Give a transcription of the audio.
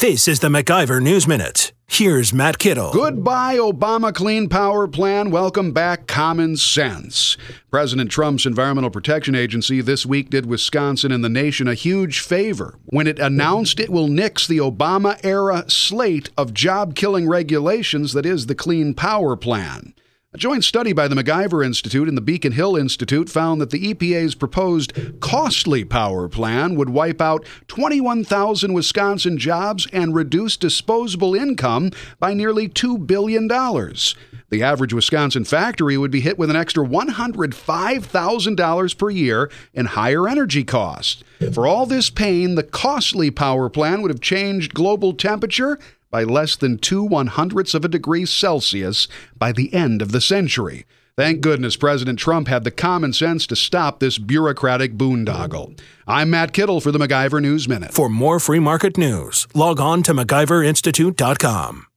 This is the MacIver News Minute. Here's Matt Kittle. Goodbye, Obama Clean Power Plan. Welcome back, Common Sense. President Trump's Environmental Protection Agency this week did Wisconsin and the nation a huge favor when it announced it will nix the Obama era slate of job killing regulations that is the Clean Power Plan. A joint study by the MacIver Institute and the Beacon Hill Institute found that the EPA's proposed costly power plan would wipe out 21,000 Wisconsin jobs and reduce disposable income by nearly $2 billion. The average Wisconsin factory would be hit with an extra $105,000 per year in higher energy costs. For all this pain, the costly power plan would have changed global temperature by less than two one hundredths of a degree Celsius by the end of the century. Thank goodness President Trump had the common sense to stop this bureaucratic boondoggle. I'm Matt Kittle for the MacIver News Minute. For more free market news, log on to MacIverInstitute.com.